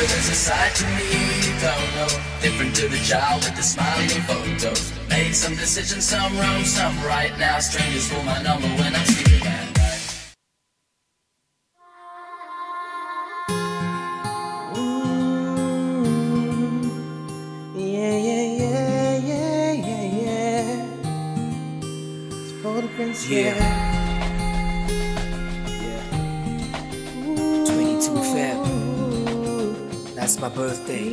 mother is a side to me you don't know. Different to the child with the smiling photos. Made some decisions, some wrong, some right. Now strangers for my number when I'm sleeping at night. Yeah, yeah, yeah, yeah, yeah, yeah. It's Prince, Yeah. yeah. That's my birthday.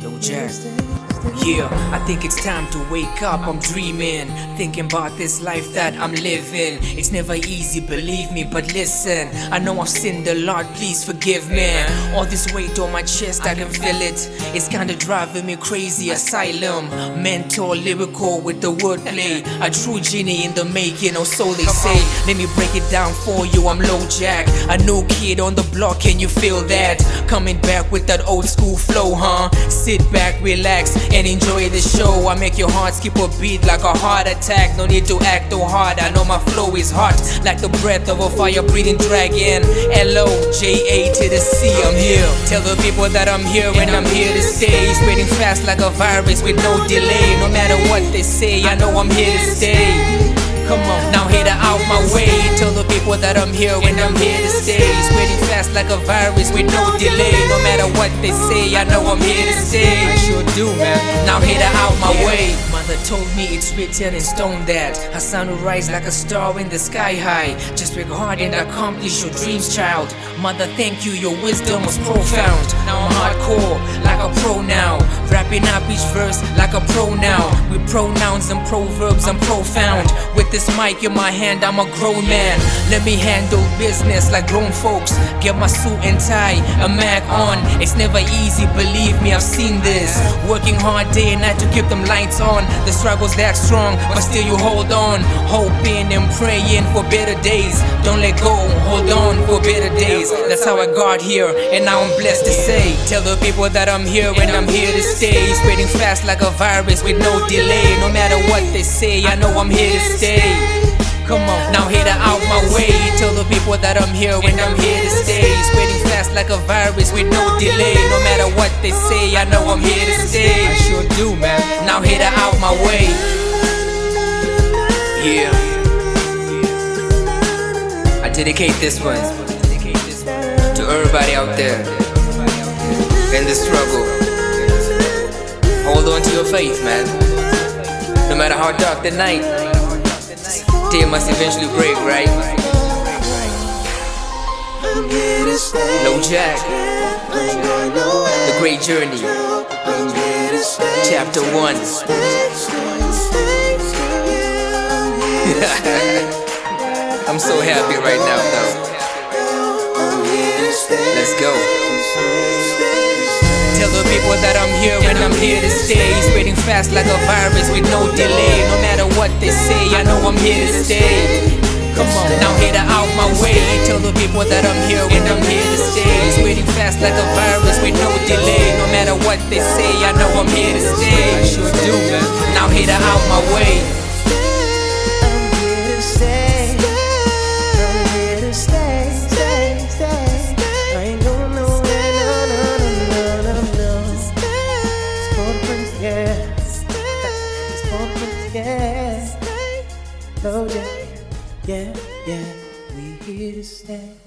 Lojac. Yeah, I think it's time to wake up. I'm dreaming, thinking about this life that I'm living. It's never easy, believe me, but listen. I know I've sinned a lot, please forgive me. All this weight on my chest, I can feel it. It's kinda driving me crazy. Asylum, mental, lyrical with the wordplay. A true genie in the making, or so they say. Let me break it down for you. I'm Lojac, a new kid on the block. Can you feel that? Coming back with that old school flow, huh? Sit back, relax, and enjoy the show. I make your heart skip a beat like a heart attack. No need to act too hard. I know my flow is hot, like the breath of a fire breathing dragon. L O J A to the C. I'm here. Tell the people that I'm here and I'm here to stay. Spreading fast like a virus with no delay. No matter what they say, I know I'm here to stay. Come on, now hit it out my way. Tell the people that I'm here and I'm here to stay. Spreading fast like a virus with no delay. No matter what they say, I know I'm here to stay. I sure do, man. Now hit it out my way. Mother told me it's written in stone that a sun will rise like a star in the sky high. Just work hard and accomplish your dreams, child. Mother, thank you, your wisdom was profound. Now I'm hardcore, like a pro now. Wrapping up each verse like a pro now. With pronouns and proverbs, I'm profound. With this mic in my hand, I'm a grown man. Let me handle business like grown folks. Get my suit and tie, a mag on. It's never easy, believe me, I've seen this. Working hard day and night to keep them lights on. The struggle's that strong, but still you hold on. Hoping and praying for better days. Don't let go, hold on for better days. That's how I got here, and now I'm blessed to say. Tell the people that I'm here and I'm here to stay. Spreading fast like a virus with no delay. No matter what say, I know I'm here to stay. Come on, now hit it out my way. Tell the people that I'm here and I'm here to stay. Spreading fast like a virus with no delay. No matter what they say, I know I'm here to stay. I sure do, man. Now hit it out my way. Yeah. I dedicate this one to everybody out there in the struggle. Hold on to your faith, man. No matter how dark the night, day must eventually break, right? I'm here to stay. Lojac, Ain't going nowhere. The Great Journey, I'm here to stay. Chapter 1. Stay, stay, stay, stay. I'm here to stay. I'm so happy right now, though. I'm here to stay. Let's go. Tell the people that I'm here and I'm here to stay. Spreading fast like a virus with. No I'm here to stay. Come on, now hit get out my way. Tell the people that I'm here and I'm here to stay. Spreading fast like a virus with no delay. No matter what they say, I know I'm here to stay. I sure do. Now hit out my way. I'm here to stay. I'm here to stay. Yeah. Oh yeah, yeah, yeah, we here to stay.